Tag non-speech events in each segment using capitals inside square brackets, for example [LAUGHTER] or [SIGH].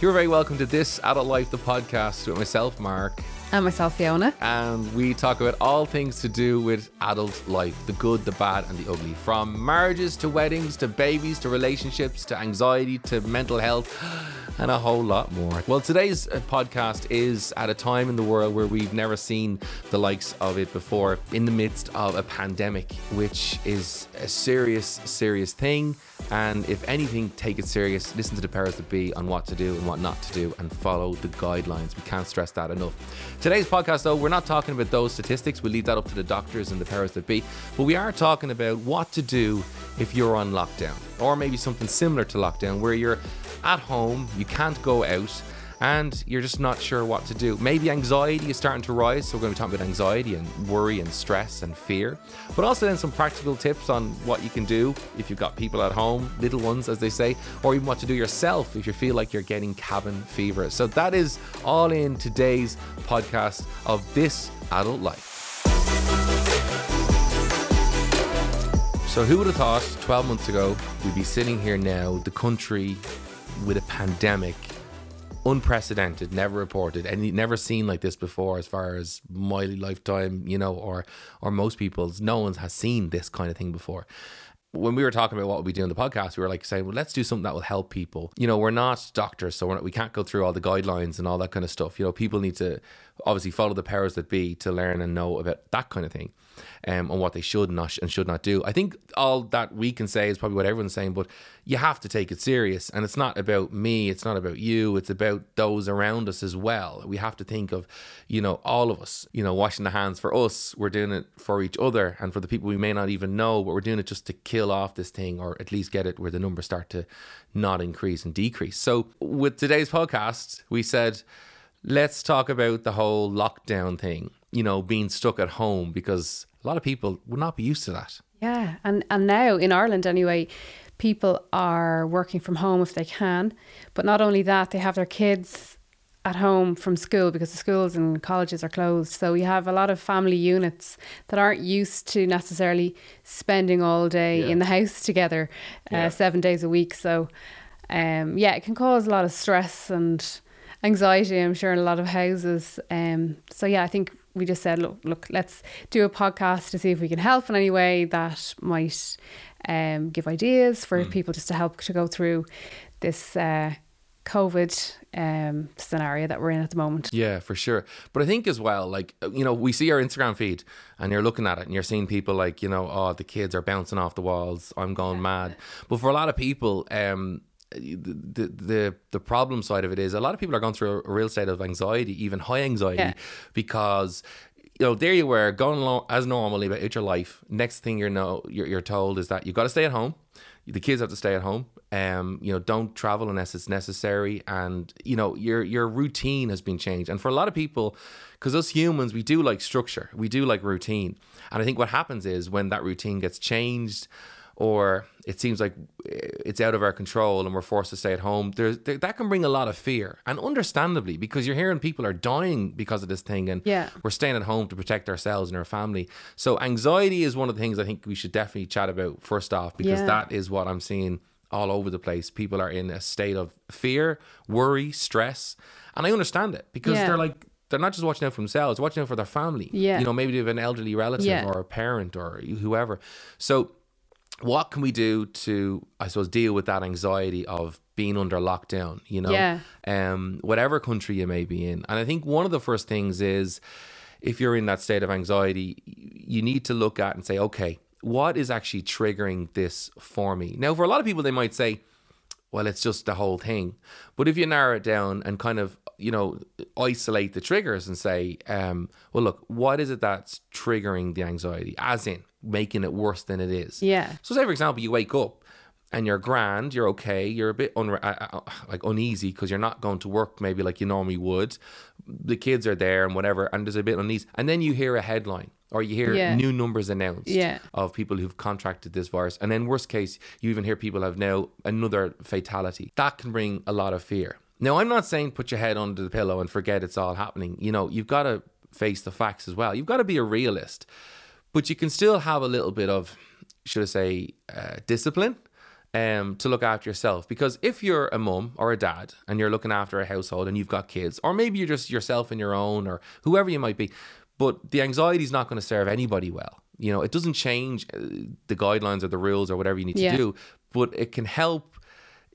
You're very welcome to this Adult Life, the podcast with myself, Mark, And myself, Fiona. and we talk about all things to do with adult life the good, the bad, and the ugly. From marriages to weddings to babies to relationships to anxiety to mental health [GASPS] and a whole lot more. Well, today's uh, podcast is at a time in the world where we've never seen the likes of it before, in the midst of a pandemic, which is a serious, serious thing. And if anything, take it serious. Listen to the powers that be on what to do and what not to do, and follow the guidelines. We can't stress that enough. Today's podcast, though, we're not talking about those statistics. We leave that up to the doctors and the powers that be. But we are talking about what to do if you're on lockdown, or maybe something similar to lockdown, where you're at home, you can't go out, and you're just not sure what to do. Maybe anxiety is starting to rise, so we're going to be talking about anxiety and worry and stress and fear, but also then some practical tips on what you can do if you've got people at home, little ones as they say, or even what to do yourself if you feel like you're getting cabin fever. So that is all in today's podcast of This Adult Life. So, who would have thought 12 months ago we'd be sitting here now, the country with a pandemic, unprecedented, never reported, and never seen like this before, as far as my lifetime, you know, or or most people's. No one has seen this kind of thing before. When we were talking about what we do in the podcast, we were like saying, well, let's do something that will help people. You know, we're not doctors, so not, we can't go through all the guidelines and all that kind of stuff. You know, people need to obviously follow the powers that be to learn and know about that kind of thing um, on what they should not and should not do. I think all that we can say is probably what everyone's saying, but you have to take it serious. And it's not about me, it's not about you, it's about those around us as well. We have to think of, you know, all of us, you know, washing the hands for us. We're doing it for each other and for the people we may not even know, but we're doing it just to kill off this thing or at least get it where the numbers start to not increase and decrease. So with today's podcast, we said, let's talk about the whole lockdown thing, you know, being stuck at home because a lot of people would not be used to that. Yeah. And, and now in Ireland, anyway, people are working from home if they can. But not only that, they have their kids at home from school because the schools and colleges are closed. So you have a lot of family units that aren't used to necessarily spending all day Yeah. in the house together uh, Yeah. seven days a week. So, um, yeah, it can cause a lot of stress and anxiety, I'm sure, in a lot of houses. Um, so, yeah, I think we just said, look, look, let's do a podcast to see if we can help in any way that might um, give ideas for people just to help to go through this uh, COVID um, scenario that we're in at the moment. Yeah, for sure. But I think as well, like, you know, we see our Instagram feed and you're looking at it and you're seeing people like, you know, oh, the kids are bouncing off the walls. I'm going mad. But for a lot of people, um, the, the the problem side of it is a lot of people are going through a real state of anxiety, even high anxiety, Yeah. because you know there you were going along as normally about your life. Next thing you know, you're, you're told is that you've got to stay at home. The kids have to stay at home. Um, you know, don't travel unless it's necessary, and you know your your routine has been changed. And for a lot of people, because us humans, we do like structure, we do like routine, and I think what happens is when that routine gets changed or it seems like eh, it's out of our control and we're forced to stay at home, there, that can bring a lot of fear. And understandably, because you're hearing people are dying because of this thing and Yeah. we're staying at home to protect ourselves and our family. So, anxiety is one of the things I think we should definitely chat about first off, because Yeah. that is what I'm seeing all over the place. People are in a state of fear, worry, stress. And I understand it because Yeah. they're like, they're not just watching out for themselves, watching out for their family. Yeah. You know, maybe they have an elderly relative Yeah. or a parent or whoever. So, what can we do to, I suppose, deal with that anxiety of being under lockdown? You know, Yeah. um, whatever country you may be in. And I think one of the first things is if you're in that state of anxiety, you need to look at and say, okay, what is actually triggering this for me? Now, for a lot of people, they might say, well, it's just the whole thing. But if you narrow it down and kind of, you know, isolate the triggers and say, um, well, look, what is it that's triggering the anxiety? As in making it worse than it is. Yeah. So, say for example, you wake up and you're grand, you're okay, you're a bit unre- uh, uh, like uneasy because you're not going to work maybe like you normally would. The kids are there and whatever, and there's a bit uneasy, and then you hear a headline or you hear Yeah. new numbers announced Yeah. of people who've contracted this virus, and then worst case, you even hear people have now another fatality. That can bring a lot of fear. Now, I'm not saying put your head under the pillow and forget it's all happening. You know, you've got to face the facts as well. You've got to be a realist, but you can still have a little bit of, should I say, uh, discipline um, to look after yourself. Because if you're a mum or a dad and you're looking after a household and you've got kids, or maybe you're just yourself and your own, or whoever you might be, but the anxiety is not going to serve anybody well. You know, it doesn't change uh, the guidelines or the rules or whatever you need Yeah. to do, but it can help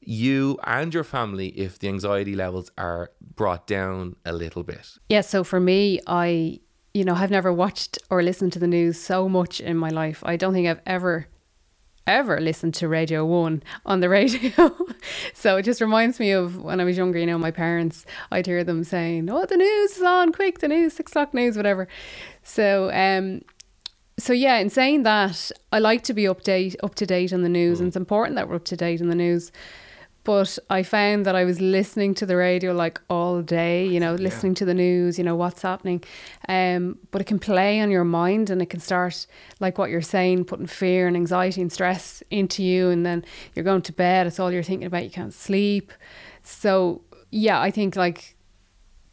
you and your family if the anxiety levels are brought down a little bit. Yeah, so for me, I, you know, I've never watched or listened to the news so much in my life. I don't think I've ever, ever listened to Radio 1 on the [LAUGHS] radio. so it just reminds me of when I was younger, you know, my parents, I'd hear them saying, oh, the news is on, quick, the news, six o'clock news, whatever. So, um, so yeah, in saying that, I like to be update up to date on the news, and it's important that we're up to date on the news. But I found that I was listening to the radio like all day, you know, listening to the news, you know, what's happening. Um, but it can play on your mind and it can start, like what you're saying, putting fear and anxiety and stress into you. And then you're going to bed, it's all you're thinking about, you can't sleep. So, yeah, I think like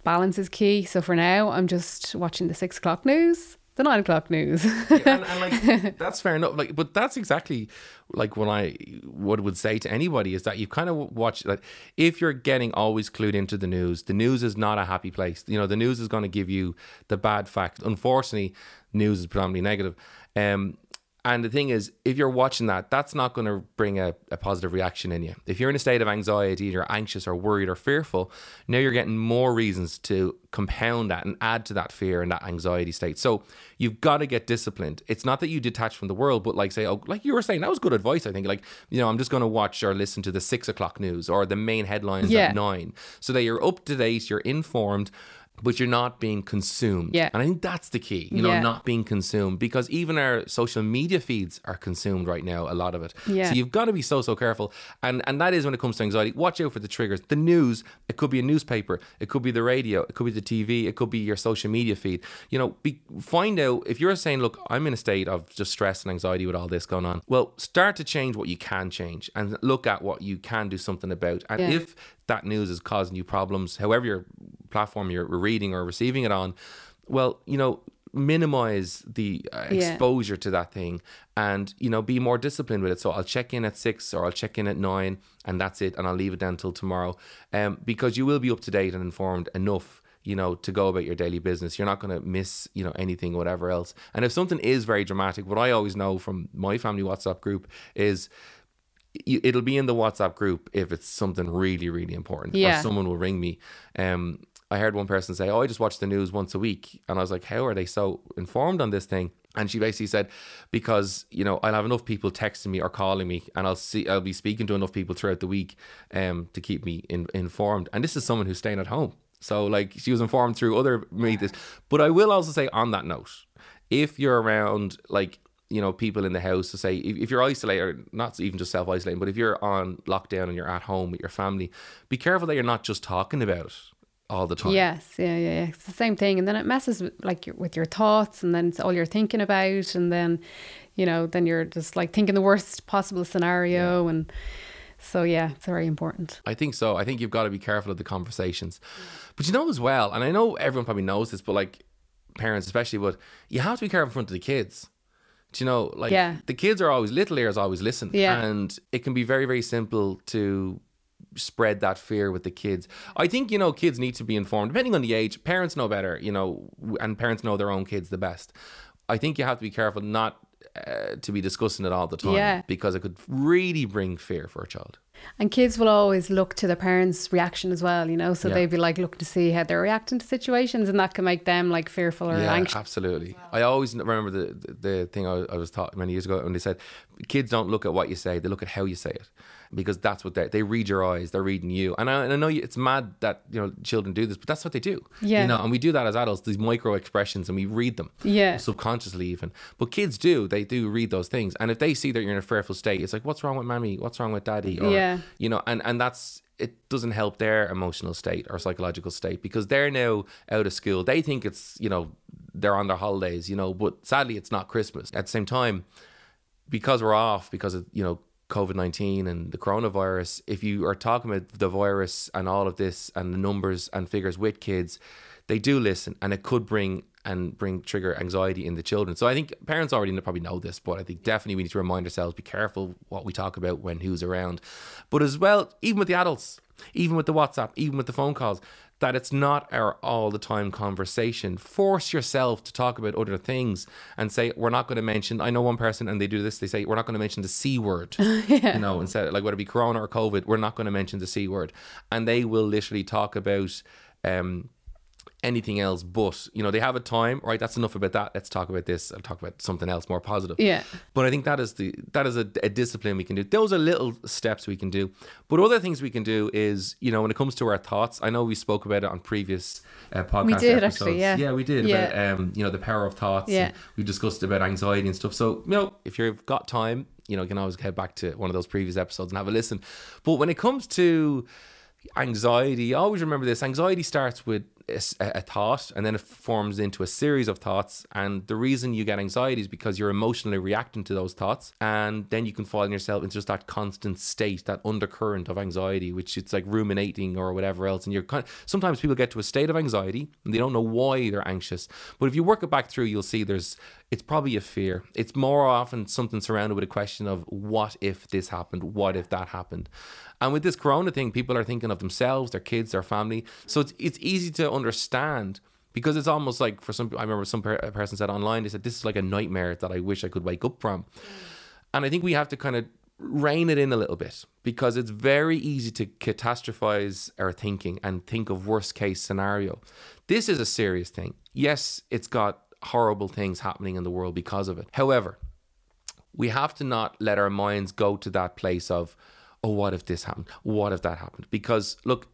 balance is key. So for now, I'm just watching the six o'clock news, the nine o'clock news. and, and like [LAUGHS] that's fair enough. Like but that's exactly like what i what would say to anybody is that you kind of watch like if you're getting always clued into the news the news is not a happy place. You know the news is going to give you the bad facts. Unfortunately news is predominantly negative. Um and the thing is, if you're watching that, that's not going to bring a, a positive reaction in you. If you're in a state of anxiety, you're anxious or worried or fearful, now you're getting more reasons to compound that and add to that fear and that anxiety state. So you've got to get disciplined. It's not that you detach from the world, but like say, oh, like you were saying, that was good advice. I think, like you know, I'm just going to watch or listen to the six o'clock news or the main headlines Yeah. at nine, so that you're up to date, you're informed. But you're not being consumed. Yeah. And I think that's the key, you know, Yeah. not being consumed because even our social media feeds are consumed right now, a lot of it. Yeah. So you've got to be so, so careful. And and that is when it comes to anxiety. Watch out for the triggers. The news, it could be a newspaper, it could be the radio, it could be the TV, it could be your social media feed. You know, be, find out if you're saying, look, I'm in a state of just stress and anxiety with all this going on. Well, start to change what you can change and look at what you can do something about. And Yeah. if that news is causing you problems, however your platform you're reading or receiving it on, well, you know, minimize the uh, Yeah. exposure to that thing and you know be more disciplined with it. So i'll check in at six or i'll check in at nine and that's it and i'll leave it down till tomorrow um, because you will be up to date and informed enough you know to go about your daily business. You're not going to miss you know anything whatever else. And if something is very dramatic what i always know from my family whatsapp group is it'll be in the WhatsApp group if it's something really, really important. Yeah. Or someone will ring me. Um, I heard one person say, "Oh, I just watch the news once a week," and I was like, "How are they so informed on this thing?" And she basically said, "Because you know, I'll have enough people texting me or calling me, and I'll see, I'll be speaking to enough people throughout the week, um, to keep me in, informed." And this is someone who's staying at home, so like she was informed through other methods. But I will also say on that note, if you're around like you know people in the house to say if, if you're isolated or not even just self-isolating but if you're on lockdown and you're at home with your family be careful that you're not just talking about it all the time Yes, yeah, yeah, yeah. It's the same thing, and then it messes with, like your, with your thoughts, and then it's all you're thinking about, and then you know, then you're just like thinking the worst possible scenario, and so yeah, it's very important. I think so. I think you've got to be careful of the conversations. But you know as well, and I know everyone probably knows this, but like parents especially, but you have to be careful in front of the kids. Do you know, like Yeah. the kids are always little ears always listen. Yeah. And it can be very, very simple to spread that fear with the kids. I think, you know, kids need to be informed, depending on the age. Parents know better, you know, and parents know their own kids the best. I think you have to be careful not uh, to be discussing it all the time Yeah. because it could really bring fear for a child. And kids will always look to their parents' reaction as well, you know, so Yeah. they'd be like looking to see how they're reacting to situations, and that can make them like fearful or yeah, anxious. absolutely. I always remember the the, the thing I, I was taught many years ago when they said kids don't look at what you say; they look at how you say it, because that's what they they read your eyes, they're reading you. And I, and I know it's mad that you know children do this, but that's what they do. Yeah. you know, and we do that as adults, these micro expressions, and we read them. Yeah. subconsciously even. But kids do; they do read those things, and if they see that you're in a fearful state, it's like, "What's wrong with mommy? What's wrong with daddy?" Or, Yeah. you know, and and that's it doesn't help their emotional state or psychological state because they're now out of school. They think it's you know they're on their holidays, you know, but sadly it's not Christmas. At the same time, because we're off because of you know COVID nineteen and the coronavirus. If you are talking about the virus and all of this and the numbers and figures with kids, they do listen, and it could bring and bring trigger anxiety in the children. So I think parents already know, probably know this, but I think definitely we need to remind ourselves be careful what we talk about when who's around. But as well, even with the adults, even with the WhatsApp, even with the phone calls, that it's not our all the time conversation. Force yourself to talk about other things and say, we're not going to mention. I know one person and they do this, they say, we're not going to mention the C word. [LAUGHS] yeah. You know, instead, like whether it be Corona or COVID, we're not going to mention the C word. And they will literally talk about, um, anything else but you know they have a time right? That's enough about that. Let's talk about this i'll talk about something else more positive. Yeah. But i think that is the that is a, a, discipline we can do. Those are little steps we can do. But other things we can do is you know when it comes to our thoughts i know we spoke about it on previous uh, podcast we did episodes. actually yeah. Yeah we did yeah. about um you know the power of thoughts. Yeah. We discussed about anxiety and stuff. So you know if you've got time you know you can always head back to one of those previous episodes and have a listen. But when it comes to anxiety always remember this. Anxiety starts with a, a, thought and then it forms into a series of thoughts. And the reason you get anxiety is because you're emotionally reacting to those thoughts. And then you can fall in yourself into just that constant state, that undercurrent of anxiety, which it's like ruminating or whatever else. And you're kind of, sometimes people get to a state of anxiety and they don't know why they're anxious. But if you work it back through, you'll see there's it's probably a fear. It's more often something surrounded with a question of what if this happened? What if that happened? And with this corona thing, people are thinking of themselves, their kids, their family. So it's it's easy to understand because it's almost like for some. I remember some per- person said online, they said this is like a nightmare that I wish I could wake up from. Mm. And I think we have to kind of rein it in a little bit because it's very easy to catastrophize our thinking and think of worst case scenario. This is a serious thing. Yes, it's got horrible things happening in the world because of it. However, we have to not let our minds go to that place of oh, what if this happened? What if that happened? Because look,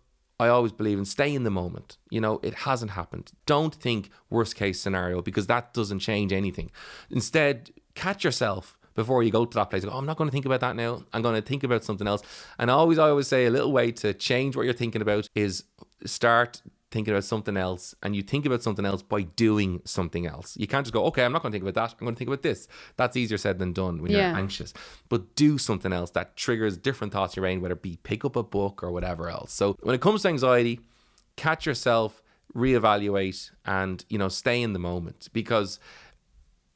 I always believe in stay in the moment. You know, it hasn't happened. Don't think worst case scenario because that doesn't change anything. Instead, catch yourself before you go to that place. Oh, I'm not going to think about that now. I'm going to think about something else. And always, I always say a little way to change what you're thinking about is start thinking about something else and you think about something else by doing something else. You can't just go, okay, I'm not going to think about that. I'm going to think about this. That's easier said than done when yeah. you're anxious. But do something else that triggers different thoughts in your brain, whether it be pick up a book or whatever else. So when it comes to anxiety, catch yourself, reevaluate, and you know, stay in the moment because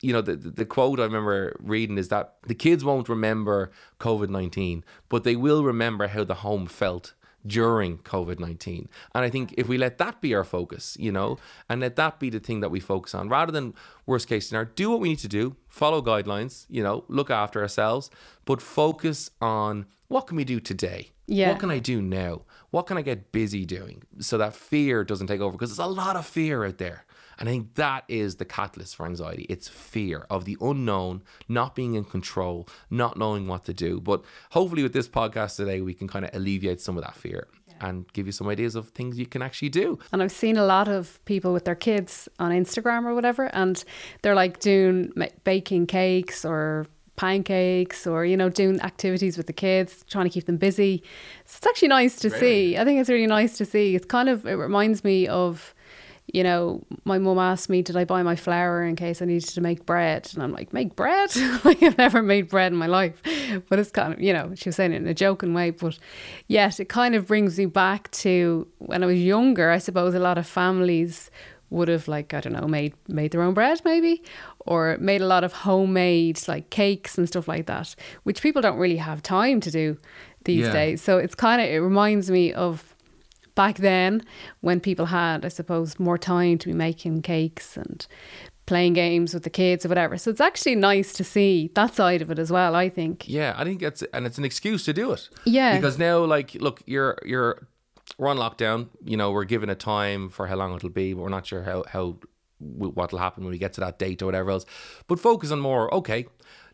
you know, the, the quote I remember reading is that the kids won't remember COVID 19, but they will remember how the home felt during COVID 19. And I think if we let that be our focus, you know, and let that be the thing that we focus on rather than worst case scenario, do what we need to do, follow guidelines, you know, look after ourselves, but focus on what can we do today? Yeah. What can I do now? What can I get busy doing so that fear doesn't take over? Because there's a lot of fear out there. And I think that is the catalyst for anxiety. It's fear of the unknown, not being in control, not knowing what to do. But hopefully, with this podcast today, we can kind of alleviate some of that fear and give you some ideas of things you can actually do. And I've seen a lot of people with their kids on Instagram or whatever, and they're like doing baking cakes or pancakes or you know doing activities with the kids trying to keep them busy so it's actually nice to really? see i think it's really nice to see it's kind of it reminds me of you know, my mum asked me, did I buy my flour in case I needed to make bread? And I'm like, make bread? [LAUGHS] like, I've never made bread in my life. But it's kind of, you know, she was saying it in a joking way. But yet, it kind of brings me back to when I was younger. I suppose a lot of families would have, like, I don't know, made, made their own bread maybe, or made a lot of homemade, like, cakes and stuff like that, which people don't really have time to do these yeah. days. So it's kind of, it reminds me of back then when people had, I suppose, more time to be making cakes and playing games with the kids or whatever. So it's actually nice to see that side of it as well, I think. Yeah, I think it's and it's an excuse to do it. Yeah. Because now like look, you're you're we're on lockdown, you know, we're given a time for how long it'll be, but we're not sure how how what'll happen when we get to that date or whatever else. But focus on more, okay,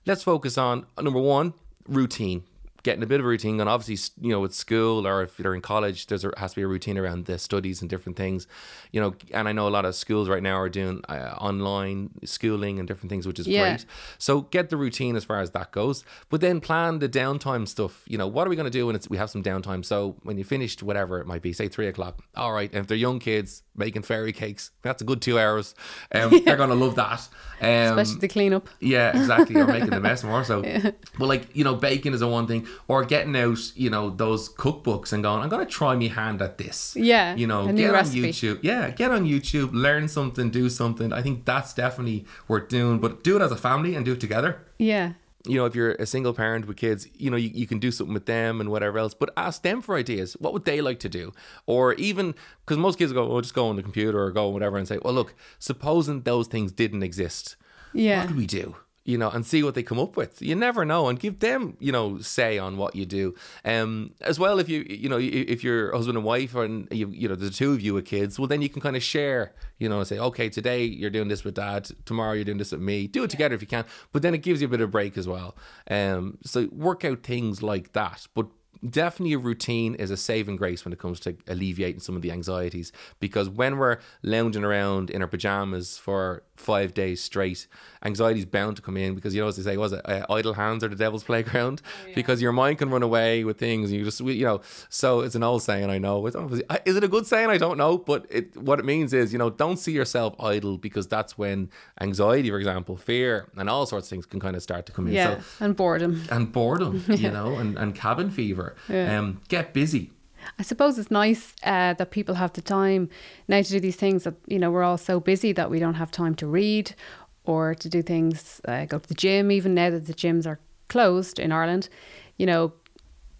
let's focus on number 1, routine getting a bit of a routine. And obviously you know with school or if you're in college there's a, has to be a routine around the studies and different things. You know and i know a lot of schools right now are doing uh, online schooling and different things which is yeah. great. So get the routine as far as that goes. But then plan the downtime stuff. You know what are we going to do when it's we have some downtime? So when you finished whatever it might be say three o'clock all right and if they're young kids making fairy cakes that's a good two hours. Um, yeah. [LAUGHS] they're going to love that. Um, especially the cleanup. yeah exactly. Or making the mess more so. [LAUGHS] Yeah. but like you know baking is a one thing or getting out, you know, those cookbooks and going, I'm going to try my hand at this. Yeah, You know, get recipe. on YouTube. Yeah, get on YouTube, learn something, do something. I think that's definitely worth doing, but do it as a family and do it together Yeah. you know, if you're a single parent with kids, you know, you, you can do something with them and whatever else, but ask them for ideas. What would they like to do? Or even, because most kids go, oh, just go on the computer or go whatever and say, well, look, supposing those things didn't exist, Yeah. what do we do? You know, and see what they come up with. You never know, and give them, you know, say on what you do. Um, as well, if you, you know, if you're husband and wife, and you, you know, the two of you with kids, well, then you can kind of share. You know, say, okay, today you're doing this with dad, tomorrow you're doing this with me. Do it together if you can, but then it gives you a bit of break as well. Um, so work out things like that, but definitely a routine is a saving grace when it comes to alleviating some of the anxieties because when we're lounging around in our pajamas for five days straight anxiety is bound to come in because you know as they say was it uh, idle hands are the devil's [LAUGHS] playground because your mind can run away with things and you just you know so it's an old saying I know It's obviously- is it a good saying I don't know but it what it means is you know don't see yourself idle because that's when anxiety for example fear and all sorts of things can kind of start to come in Yeah. so and boredom. and boredom, [LAUGHS] you know, and, and cabin fever. Yeah. Um, get busy. I suppose it's nice uh, that people have the time now to do these things that, you know, we're all so busy that we don't have time to read or to do things, uh, go to the gym, even now that the gyms are closed in Ireland. You know,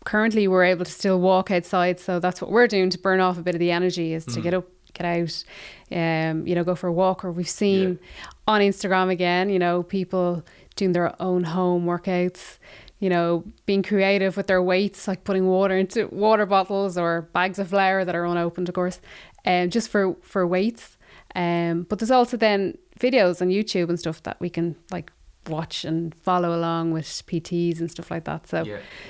currently we're able to still walk outside. So that's what we're doing to burn off a bit of the energy is to get up, get out, um, you know, go for a walk. Or we've seen on Instagram again, you know, people doing their own home workouts, you know, being creative with their weights, like putting water into water bottles or bags of flour that are unopened, of course, um, just for, for weights. Um, but there's also then videos on YouTube and stuff that we can like watch and follow along with PTs and stuff like that. So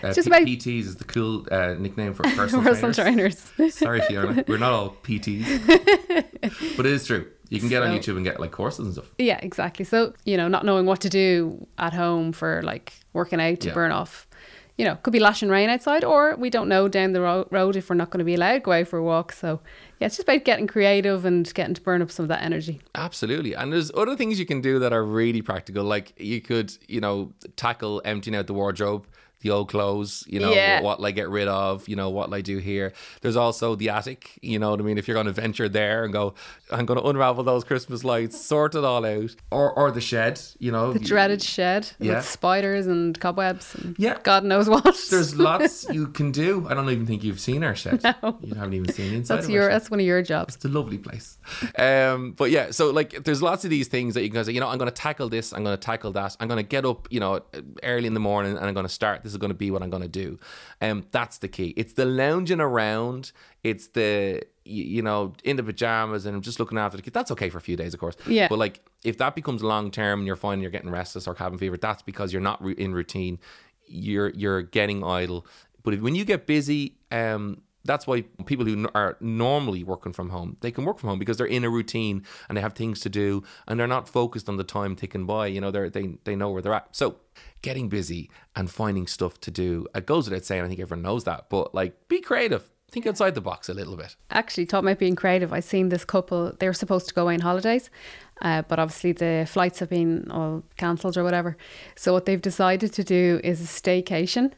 Uh, just P- about PTs is the cool uh, nickname for [LAUGHS] personal, personal trainers. trainers. Sorry, Fiona. We're not all PTs. [LAUGHS] but it is true. You can get on YouTube and get like courses and stuff. yeah, exactly. So, you know, not knowing what to do at home for like working out to Yeah. burn off, you know, could be lashing rain outside, or we don't know down the ro- road if we're not going to be allowed to go out for a walk. So, yeah, it's just about getting creative and getting to burn up some of that energy. Absolutely. And there's other things you can do that are really practical. Like you could, you know, tackle emptying out the wardrobe, the old clothes, you know, Yeah. what will I get rid of, you know, what I do here. There's also the attic, you know what I mean? If you're going to venture there and go, I'm going to unravel those Christmas lights, sort it all out. Or, or the shed, you know. The dreaded shed Yeah. with spiders and cobwebs and Yeah. God knows what. There's [LAUGHS] lots you can do. I don't even think you've seen our shed. No. You haven't even seen inside that's your that's one of your jobs. It's a lovely place. Um, but yeah, so like there's lots of these things that you can say, you know, I'm going to tackle this, I'm going to tackle that, I'm going to get up, you know, early in the morning and I'm going to start. This is going to be what I'm going to do. Um, that's the key. It's the lounging around. It's the you know in the pajamas and just looking after the kid. That's okay for a few days, of course. Yeah. But like if that becomes long term and you're finding you're getting restless or cabin fever, that's because you're not in routine. You're you're getting idle. But if, when you get busy, um, that's why people who are normally working from home they can work from home because they're in a routine and they have things to do and they're not focused on the time ticking by you know they're, they they know where they're at so getting busy and finding stuff to do it goes without saying i think everyone knows that but like be creative think outside the box a little bit actually talking about being creative, I've seen this couple. They were supposed to go away on holidays, uh, but obviously the flights have been all cancelled or whatever. So what they've decided to do is a staycation,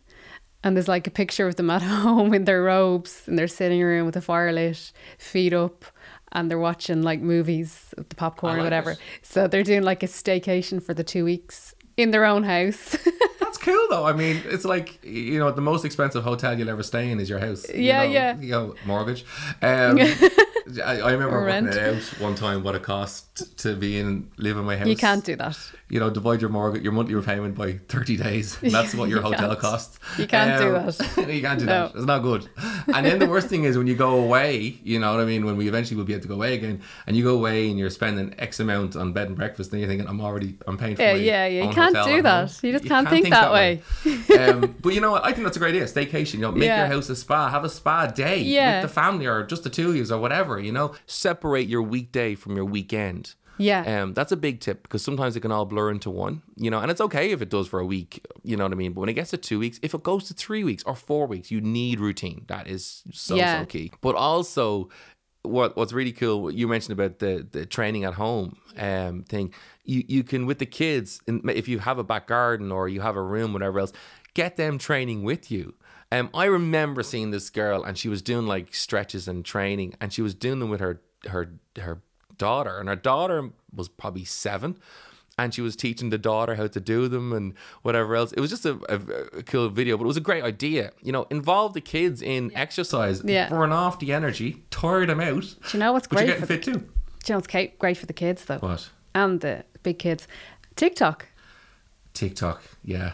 and there's like a picture of them at [LAUGHS] home in their robes in their sitting room with a fire lit, feet up. And they're watching like movies the popcorn I or whatever. it. So they're doing like a staycation for the two weeks in their own house. [LAUGHS] that's cool though i mean it's like you know the most expensive hotel you'll ever stay in is your house You Yeah, know, yeah. you know mortgage um [LAUGHS] I, I remember Or working it out one time what it cost to be in live in my house you can't do that. You know, divide your mortgage, your monthly repayment by 30 days. And [LAUGHS] that's what your You hotel can't. costs. You can't do that. that. [LAUGHS] you can't do No. that. It's not good. And then the worst thing is when you go away, you know what I mean? When we eventually will be able to go away again, and you go away and you're spending X amount on bed and breakfast, then you're thinking, I'm already, I'm paying for Yeah, my yeah, yeah. You can't do that. home. You just can't think that way. um, [LAUGHS] but you know what? I think that's a great idea. Staycation. You know, make Yeah. your house a spa. Have a spa day Yeah. with the family or just the two of you or whatever. You know, separate your weekday from your weekend. Yeah. Um, that's a big tip because sometimes it can all blur into one, you know, and it's okay if it does for a week, you know what I mean? But when it gets to two weeks, if it goes to three weeks or four weeks, you need routine. That is so, Yeah. so key. But also, what what's really cool, what you mentioned about the, the training at home um, thing, you, you can, with the kids, if you have a back garden or you have a room, whatever else, get them training with you. Um, I remember seeing this girl and she was doing like stretches and training and she was doing them with her her her daughter and her daughter was probably seven and she was teaching the daughter how to do them and whatever else. It was just a, a, a cool video, but it was a great idea. You know, involve the kids in exercise, Yeah. burn off the energy, tire them out. Do you know what's But you're great getting fit too. Do you know what's great for the kids though? What? And the big kids. TikTok. TikTok, yeah.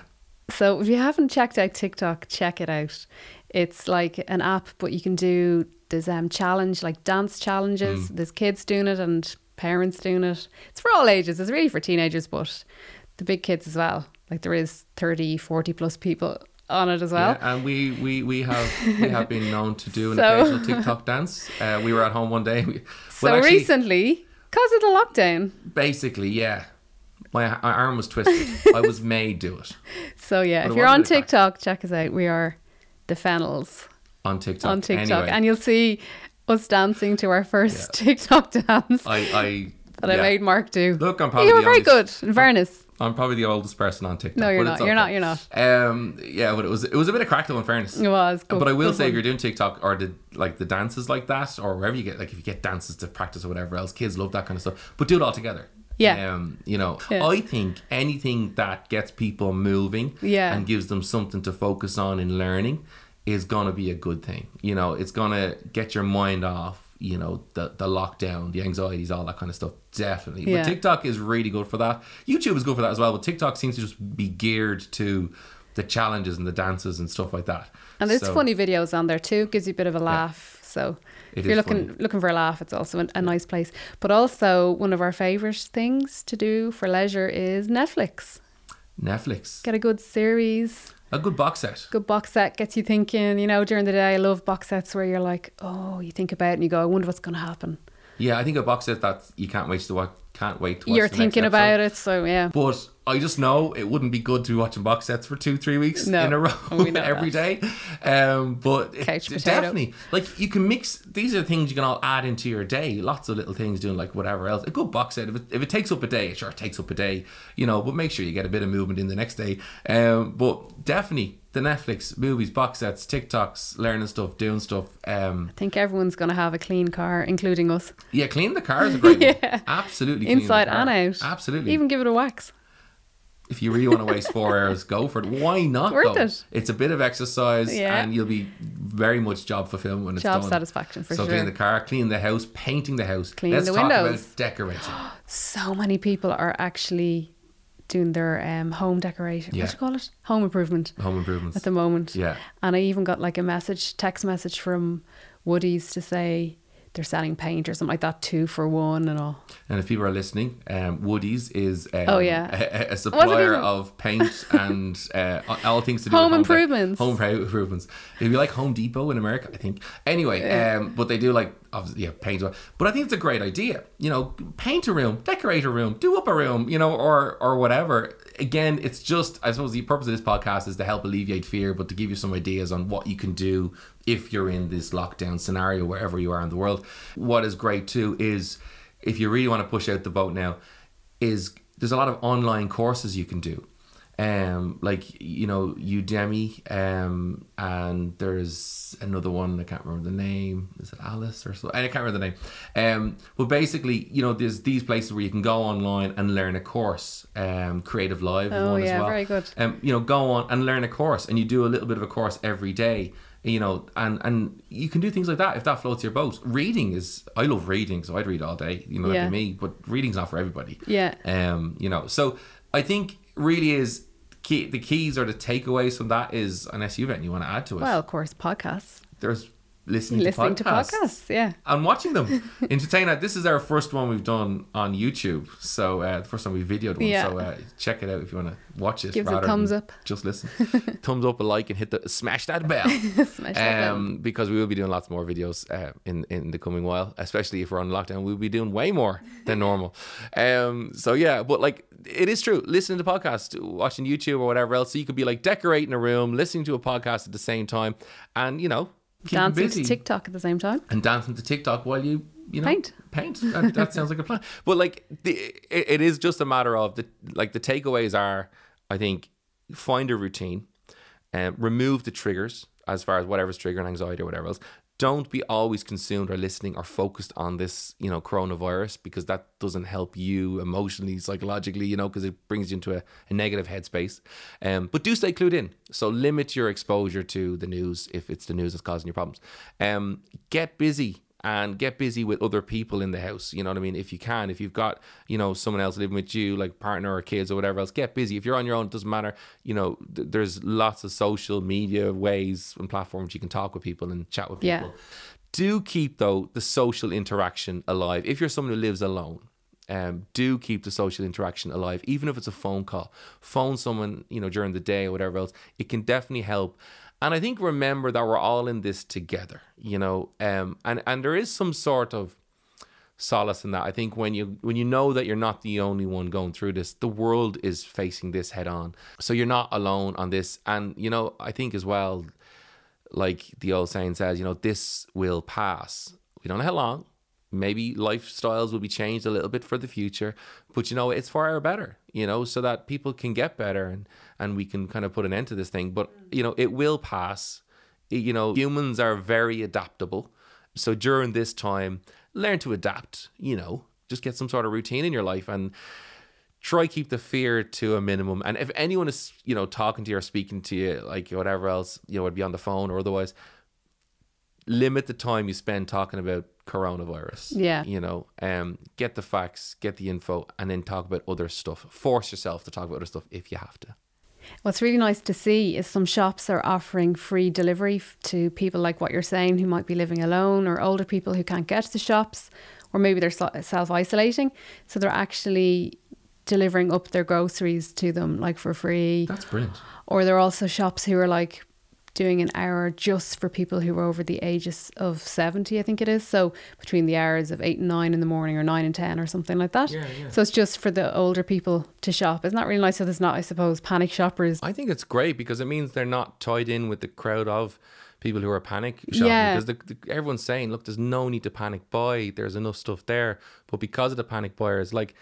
So if you haven't checked out TikTok, check it out. It's like an app, but you can do there's um challenge like dance challenges. Mm. There's kids doing it and parents doing it. It's for all ages. It's really for teenagers, but the big kids as well. Like there is 30, 40 plus people on it as well. yeah, and we, we, we have we have been [LAUGHS] known to do an So- occasional TikTok dance. Uh, we were at home one day. We, So well, actually, recently, because of the lockdown, basically, yeah, my, my arm was twisted. I was made do it [LAUGHS] so yeah, But if you're on bit of crack. TikTok, check us out. We are the Fennels on TikTok. on TikTok, Anyway, and you'll see us dancing to our first TikTok dance I, I that I made Mark do. Look, I'm probably you were very oldest- good. In fairness, I'm probably the oldest person on TikTok. No, you're but not. it's You're not. You're not. Um, yeah, but it was it was a bit of crack though. In fairness, it was. Good, but I will say, if you're doing TikTok or the like the dances like that, or wherever you get like if you get dances to practice or whatever else, kids love that kind of stuff. But do it all together. Yeah. Um, you know, Yeah. I think anything that gets people moving Yeah. and gives them something to focus on in learning is gonna be a good thing. You know, it's gonna get your mind off. You know, the the lockdown, the anxieties, all that kind of stuff. Definitely. Yeah. But TikTok is really good for that. YouTube is good for that as well. But TikTok seems to just be geared to the challenges and the dances and stuff like that. and there's So- funny videos on there too. Gives you a bit of a laugh. So It if you're looking funny. looking for a laugh, it's also a, a nice place. But also one of our favorite things to do for leisure is Netflix. Netflix. Get a good series. A good box set. good box set gets you thinking. You know, during the day, I love box sets where you're like, oh, you think about it and you go, I wonder what's going to happen. Yeah, I think a box set that you can't wait to watch. Can't wait to watch. you're thinking about it, so yeah. But I just know it wouldn't be good to be watching box sets for two, three weeks No, in a [LAUGHS] row every day. Um, but it- definitely like you can mix. These are things you can all add into your day. Lots of little things doing like whatever else. A good box set. If it, if it takes up a day, sure, it takes up a day. You know, but make sure you get a bit of movement in the next day. Um, but definitely the Netflix movies, box sets, TikToks, learning stuff, doing stuff. Um, I think everyone's going to have a clean car, including us. yeah, clean the car is a great [LAUGHS] Yeah. one. Absolutely, Inside and out. Absolutely. Even give it a wax. if you really want to waste four [LAUGHS] hours, go for it. Why not? Worth though? it. It's a bit of exercise, Yeah. and you'll be very much job fulfillment when it's Job done. satisfaction for so sure. So clean the car, clean the house, painting the house, Clean Let's the talk windows. about decorating. [GASPS] So many people are actually doing their um, home decoration. Yeah. What do you call it? Home improvement Home improvements. at the moment. Yeah. And I even got like a message, text message from Woody's to say they're selling paint or something like that, two for one and all. And if people are listening, um, Woody's is um, Oh, yeah. a, a [LAUGHS] supplier of paint and uh, all things to do Home with dec- improvements. home pro- improvements. If you like Home Depot in America, I think. Anyway, um, but they do like obviously yeah paint. But I think it's a great idea. You know, paint a room, decorate a room, do up a room. You know, or or whatever. Again, it's just I suppose the purpose of this podcast is to help alleviate fear, but to give you some ideas on what you can do if you're in this lockdown scenario wherever you are in the world. What is great too is if you really want to push out the boat now, is there's a lot of online courses you can do. Um, like you know Udemy, um, and there's another one I can't remember the name. Is it Alice or so? I can't remember the name. Um, but basically, you know, there's these places where you can go online and learn a course. Um, Creative Live Oh, one as yeah, well. very good. Um, you know, go on and learn a course, and you do a little bit of a course every day. You know, and and you can do things like that if that floats your boat. Reading is I love reading, so I'd read all day. You know, that'd Yeah. be me. But reading's not for everybody. Yeah. Um, you know, so I think really is key. The keys or the takeaways from that is, unless you've anything you want to add to it, Well, of course, podcasts. there's listening, Listening to to podcasts. podcasts, yeah. And watching them, [LAUGHS] entertain. That. This is our first one we've done on YouTube, so uh, the first time we videoed one. Yeah. So uh, check it out if you want to watch it. Give us a thumbs up. Just listen. [LAUGHS] thumbs up, a like, and hit the smash that bell. [LAUGHS] Smash that bell. um, because we will be doing lots more videos uh, in in the coming while, especially if we're on lockdown. We'll be doing way more than normal. Um, so yeah, but like it is true. Listening to podcasts, watching YouTube or whatever else, so you could be like decorating a room, listening to a podcast at the same time, and you know, keep Dancing busy to TikTok at the same time. and dancing to TikTok while you you know Paint. Paint. That, that sounds like a plan. [LAUGHS] But like the, it, it is just a matter of the like the takeaways are I think find a routine. Um, remove the triggers as far as whatever's triggering anxiety or whatever else. Don't be always consumed or listening or focused on this, you know, coronavirus because that doesn't help you emotionally, psychologically, you know, because it brings you into a, a negative headspace. Um, but do stay clued in. So limit your exposure to the news if it's the news that's causing you problems. Um, get busy and get busy with other people in the house. You know what I mean? If you can, if you've got, you know, someone else living with you, like partner or kids or whatever else, get busy. If you're on your own, it doesn't matter. You know, th- there's lots of social media ways and platforms you can talk with people and chat with people. Yeah. Do keep, though, the social interaction alive. If you're someone who lives alone, um, do keep the social interaction alive, even if it's a phone call. Phone someone, you know, during the day or whatever else. It can definitely help. And I think remember that we're all in this together, you know, um, and and there is some sort of solace in that. I think when you when you know that you're not the only one going through this, the world is facing this head on. So you're not alone on this. And you know, I think as well, like the old saying says, you know, this will pass. We don't know how long. Maybe lifestyles will be changed a little bit for the future, but you know, it's for our better, you know, so that people can get better and and we can kind of put an end to this thing. But you know, it will pass. You know, humans are very adaptable. So during this time, learn to adapt, you know, just get some sort of routine in your life and try keep the fear to a minimum. And if anyone is, you know, talking to you or speaking to you, like whatever else, you know, would be on the phone or otherwise, limit the time you spend talking about coronavirus. Yeah. You know, um, get the facts, get the info, and then talk about other stuff. Force yourself to talk about other stuff if you have to. What's really nice to see is some shops are offering free delivery to people like what you're saying who might be living alone or older people who can't get to the shops or maybe they're self isolating. So they're actually delivering up their groceries to them like for free. That's brilliant. Or there are also shops who are like doing an hour just for people who are over the ages of 70, I think it is. So between the hours of 8 and 9 in the morning or 9 and 10 or something like that. Yeah, yeah. So it's just for the older people to shop. Isn't that really nice? So there's not, I suppose, panic shoppers. I think it's great because it means they're not tied in with the crowd of people who are panic shopping. Yeah. Because the, the, everyone's saying, look, there's no need to panic buy. There's enough stuff there. But because of the panic buyers, like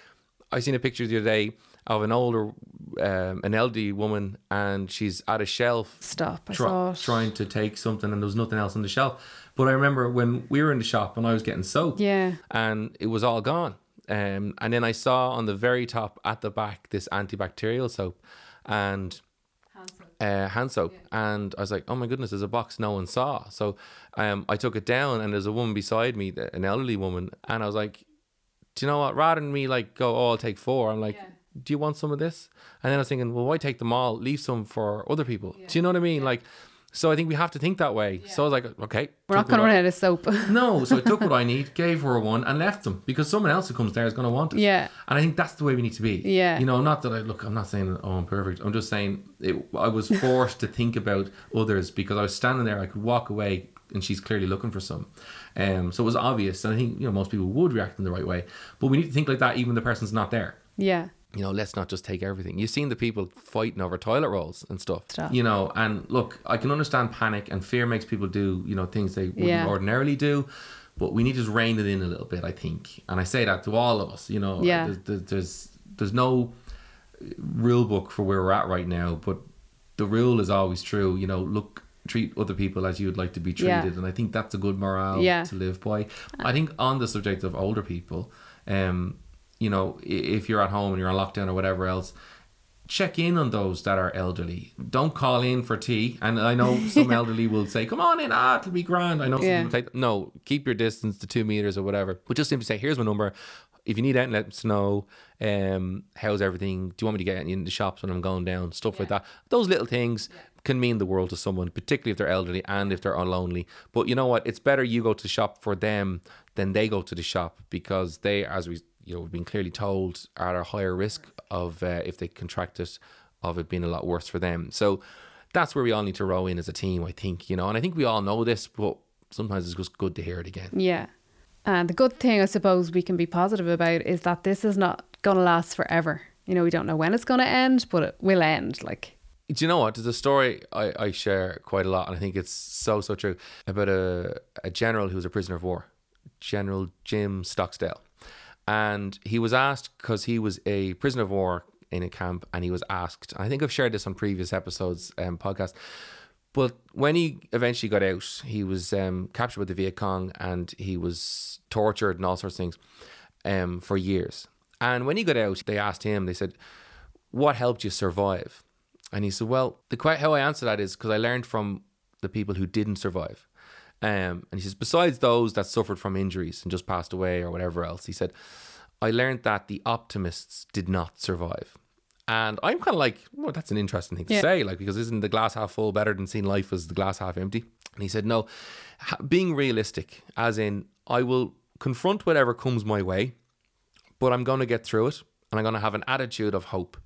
I seen a picture the other day of an older, um, an elderly woman, and she's at a shelf Stop. I try- saw it. trying to take something, and there was nothing else on the shelf. But I remember when we were in the shop and I was getting soap, Yeah. and it was all gone. Um, and then I saw on the very top at the back this antibacterial soap, and uh, hand soap, and I was like, "Oh my goodness, there's a box no one saw." So um, I took it down, and there's a woman beside me, an elderly woman, and I was like, "Do you know what? Rather than me like go, oh, I'll take four, I'm like." Do you want some of this? And then I was thinking, well, why take them all? Leave some for other people. Do you know what I mean? Like, so I think we have to think that way. So I was like, okay, We're not going to run out of soap. [LAUGHS] no, so I took what I [LAUGHS] need, gave her one, and left them because someone else who comes there is going to want it. Yeah. and I think that's the way we need to be. Yeah. you know, not that I look. I'm not saying oh I'm perfect. I'm just saying it, I was [LAUGHS] forced to think about others because I was standing there. I could walk away, and she's clearly looking for some. Um, so it was obvious, and I think you know most people would react in the right way. But we need to think like that, even the person's not there yeah. You know, let's not just take everything. You've seen the people fighting over toilet rolls and stuff. Stop. You know, and look, I can understand panic and fear makes people do, you know, things they wouldn't Yeah. ordinarily do. But we need to just rein it in a little bit, I think. And I say that to all of us, you know. Yeah. There's, there's, there's, no rule book for where we're at right now, but the rule is always true. You know, look, treat other people as you would like to be Yeah. treated. And I think that's a good morale Yeah. to live by. I think on the subject of older people, um, you know, if you're at home and you're on lockdown or whatever else, check in on those that are elderly. Don't call in for tea. And I know [LAUGHS] some elderly will say, "Come on in, ah, it'll be grand." I know some people take no, keep your distance to two meters or whatever. But just simply say, "Here's my number. If you need anything, let us know. Um, how's everything? Do you want me to get in the shops when I'm going down? Stuff like that. Those little things." Can mean the world to someone, particularly if they're elderly and if they're lonely. But you know what? It's better you go to the shop for them than they go to the shop because they, as we you know, we've been clearly told, are at a higher risk of uh, if they contract it, of it being a lot worse for them. So that's where we all need to row in as a team, I think, you know. And I think we all know this, but sometimes it's just good to hear it again. Yeah. And the good thing, I suppose, we can be positive about is that this is not going to last forever. You know, we don't know when it's going to end, but it will end. Like, Do you know what? There's a story I, I share quite a lot, and I think it's so, so true about a, a general who was a prisoner of war, General Jim Stockdale. And he was asked, because he was a prisoner of war in a camp and he was asked, I think I've shared this on previous episodes, um, podcast, but when he eventually got out, he was um, captured with the Viet Cong and he was tortured and all sorts of things um, for years. And when he got out, they asked him, they said, What helped you survive? And he said, Well, the quite how I answer that is because I learned from the people who didn't survive. Um, and he says, besides those that suffered from injuries and just passed away or whatever else, he said, I learned that the optimists did not survive. And I'm kind of like, well, that's an interesting thing to Yeah. say, like, because isn't the glass half full better than seeing life as the glass half empty? And he said, no, being realistic, as in, I will confront whatever comes my way, but I'm going to get through it and I'm going to have an attitude of hope.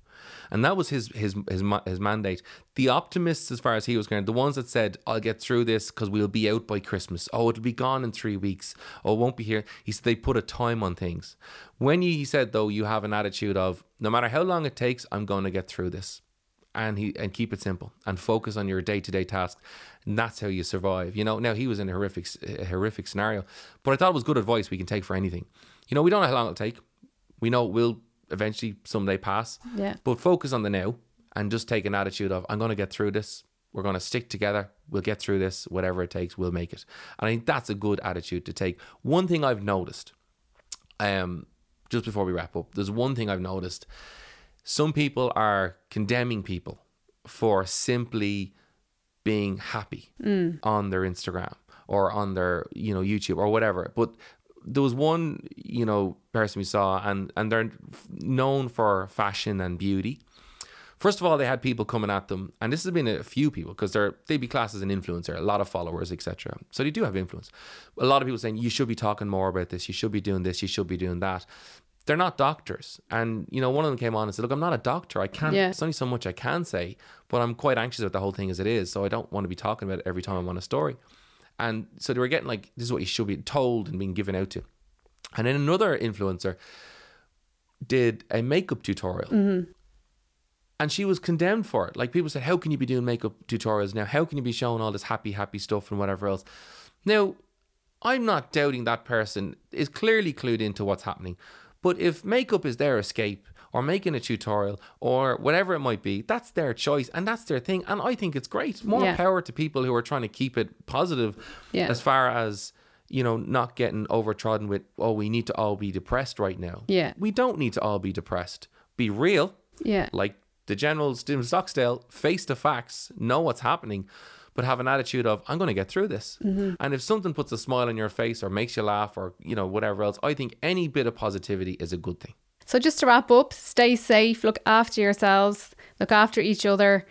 And that was his his his his mandate. The optimists, as far as he was concerned, the ones that said, "I'll get through this because we'll be out by Christmas." Oh, it'll be gone in three weeks. Oh, it won't be here. He said they put a time on things. When you, he said though, you have an attitude of, no matter how long it takes, I'm going to get through this and he and keep it simple and focus on your day to day tasks. And that's how you survive. You know, now he was in a horrific a horrific scenario, but I thought it was good advice we can take for anything. You know, we don't know how long it'll take. We know it will eventually someday pass. Yeah. But focus on the now and just take an attitude of I'm going to get through this. We're going to stick together. We'll get through this. Whatever it takes, we'll make it. And I think that's a good attitude to take. One thing I've noticed, um, just before we wrap up, there's one thing I've noticed some people are condemning people for simply being happy on their Instagram or on their you know YouTube or whatever. But there was one you know person we saw, and and they're known for fashion and beauty. First of all, they had people coming at them, and this has been a few people because they're they'd be classed as an influencer, a lot of followers, etc. So they do have influence. A lot of people saying you should be talking more about this, you should be doing this, you should be doing that. They're not doctors, and you know one of them came on and said, "Look, I'm not a doctor. I can't. Yeah. It's only so much I can say, but I'm quite anxious about the whole thing as it is. So I don't want to be talking about it every time I'm on a story." And so they were getting like, "This is what you should be told and being given out to." And then another influencer did a makeup tutorial mm-hmm. and she was condemned for it. Like people said, how can you be doing makeup tutorials now? How can you be showing all this happy, happy stuff and whatever else? Now, I'm not doubting that person is clearly clued into what's happening. But if makeup is their escape or making a tutorial or whatever it might be, that's their choice and that's their thing. And I think it's great. More Yeah. power to people who are trying to keep it positive Yeah. as far as, you know, not getting overtrodden with, oh, we need to all be depressed right now. Yeah. We don't need to all be depressed. Be real Yeah. like the general Stephen Stockdale, face the facts, know what's happening, but have an attitude of I'm going to get through this. Mm-hmm. And if something puts a smile on your face or makes you laugh or you know whatever else, I think any bit of positivity is a good thing. So just to wrap up, stay safe, look after yourselves, look after each other,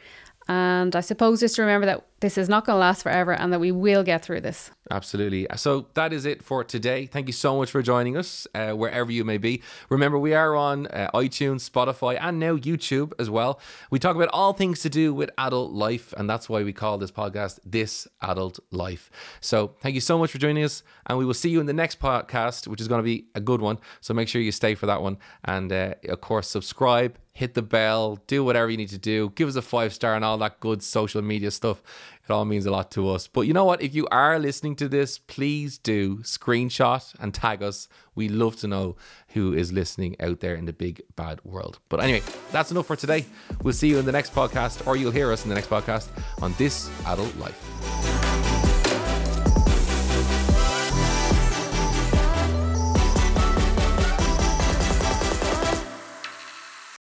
and I suppose just remember that this is not going to last forever and that we will get through this. Absolutely. So that is it for today. Thank you so much for joining us, uh, wherever you may be. Remember, we are on uh, iTunes, Spotify, and now YouTube as well. We talk about all things to do with adult life, and that's why we call this podcast This Adult Life. So thank you so much for joining us, and we will see you in the next podcast, which is going to be a good one. So make sure you stay for that one, and uh, of course, subscribe. Hit the bell, do whatever you need to do, give us a five star and all that good social media stuff. It all means a lot to us. But you know what? If you are listening to this, please do screenshot and tag us. We love to know who is listening out there in the big bad world. But anyway, that's enough for today. We'll see you in the next podcast, or you'll hear us in the next podcast on This Adult Life.